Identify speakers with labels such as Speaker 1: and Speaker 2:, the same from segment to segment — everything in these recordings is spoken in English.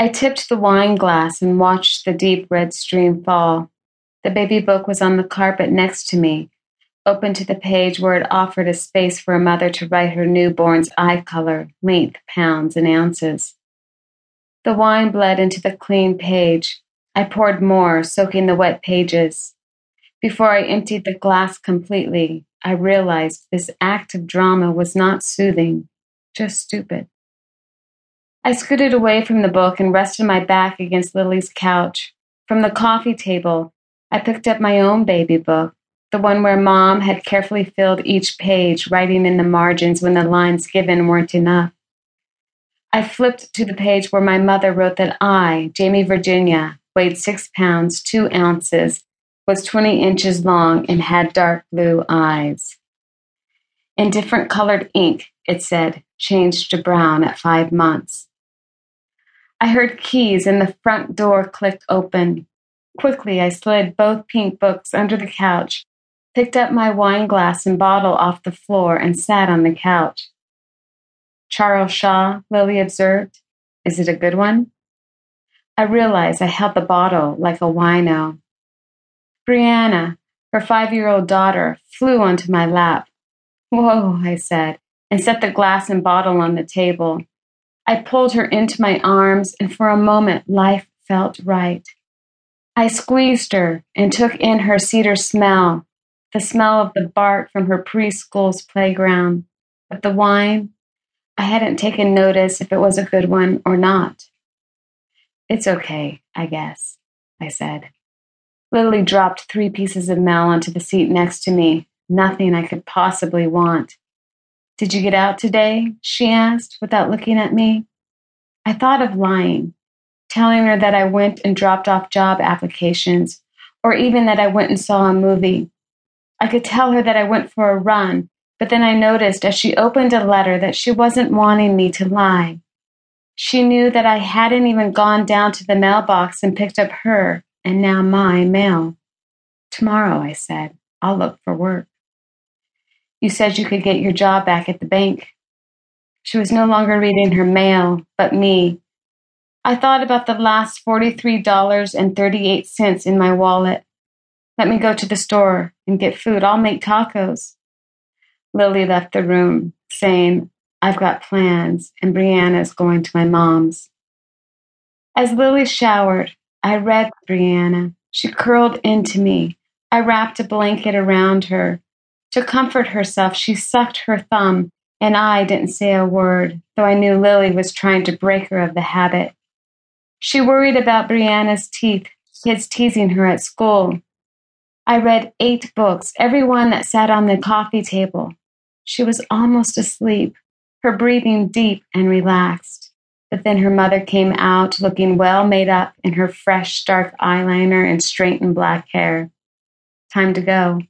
Speaker 1: I tipped the wine glass and watched the deep red stream fall. The baby book was on the carpet next to me, open to the page where it offered a space for a mother to write her newborn's eye color, length, pounds, and ounces. The wine bled into the clean page. I poured more, soaking the wet pages. Before I emptied the glass completely, I realized this act of drama was not soothing, just stupid. I scooted away from the book and rested my back against Lily's couch. From the coffee table, I picked up my own baby book, the one where mom had carefully filled each page, writing in the margins when the lines given weren't enough. I flipped to the page where my mother wrote that I, Jamie Virginia, weighed six pounds, two ounces, was 20 inches long, and had dark blue eyes. In different colored ink, it said, changed to brown at five months. I heard keys and the front door clicked open. Quickly, I slid both pink books under the couch, picked up my wine glass and bottle off the floor, and sat on the couch. Charles Shaw, Lily observed. Is it a good one? I realized I held the bottle like a wino. Brianna, her five year old daughter, flew onto my lap. Whoa, I said, and set the glass and bottle on the table. I pulled her into my arms, and for a moment life felt right. I squeezed her and took in her cedar smell, the smell of the bark from her preschool's playground. But the wine, I hadn't taken notice if it was a good one or not. It's okay, I guess, I said. Lily dropped three pieces of mail onto the seat next to me, nothing I could possibly want. Did you get out today? she asked without looking at me. I thought of lying, telling her that I went and dropped off job applications, or even that I went and saw a movie. I could tell her that I went for a run, but then I noticed as she opened a letter that she wasn't wanting me to lie. She knew that I hadn't even gone down to the mailbox and picked up her and now my mail. Tomorrow, I said, I'll look for work. You said you could get your job back at the bank. She was no longer reading her mail, but me. I thought about the last $43.38 in my wallet. Let me go to the store and get food. I'll make tacos. Lily left the room, saying, I've got plans, and Brianna's going to my mom's. As Lily showered, I read Brianna. She curled into me. I wrapped a blanket around her. To comfort herself, she sucked her thumb, and I didn't say a word, though I knew Lily was trying to break her of the habit. She worried about Brianna's teeth, kids teasing her at school. I read eight books, every one that sat on the coffee table. She was almost asleep, her breathing deep and relaxed. But then her mother came out looking well made up in her fresh, dark eyeliner and straightened black hair. Time to go.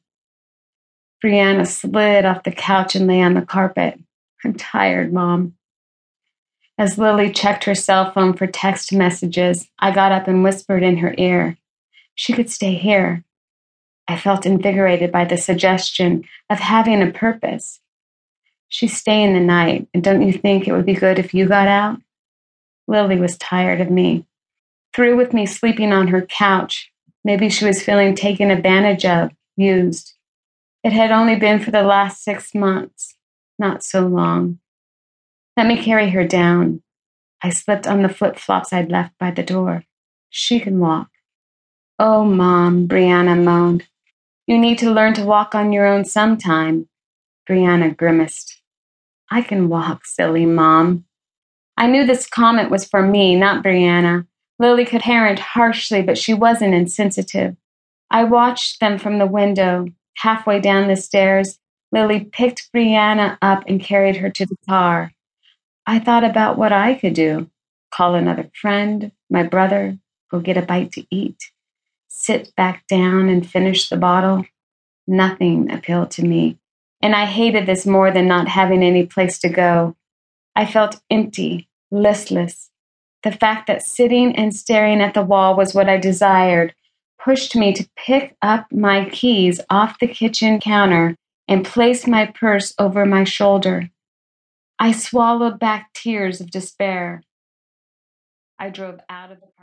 Speaker 1: Brianna slid off the couch and lay on the carpet. I'm tired, Mom. As Lily checked her cell phone for text messages, I got up and whispered in her ear. She could stay here. I felt invigorated by the suggestion of having a purpose. She's staying the night, and don't you think it would be good if you got out? Lily was tired of me. Through with me sleeping on her couch. Maybe she was feeling taken advantage of, used. It had only been for the last six months, not so long. Let me carry her down. I slipped on the flip flops I'd left by the door. She can walk. Oh, Mom, Brianna moaned. You need to learn to walk on your own sometime. Brianna grimaced. I can walk, silly Mom. I knew this comment was for me, not Brianna. Lily could parent harshly, but she wasn't insensitive. I watched them from the window. Halfway down the stairs, Lily picked Brianna up and carried her to the car. I thought about what I could do call another friend, my brother, go get a bite to eat, sit back down and finish the bottle. Nothing appealed to me, and I hated this more than not having any place to go. I felt empty, listless. The fact that sitting and staring at the wall was what I desired pushed me to pick up my keys off the kitchen counter and place my purse over my shoulder. I swallowed back tears of despair. I drove out of the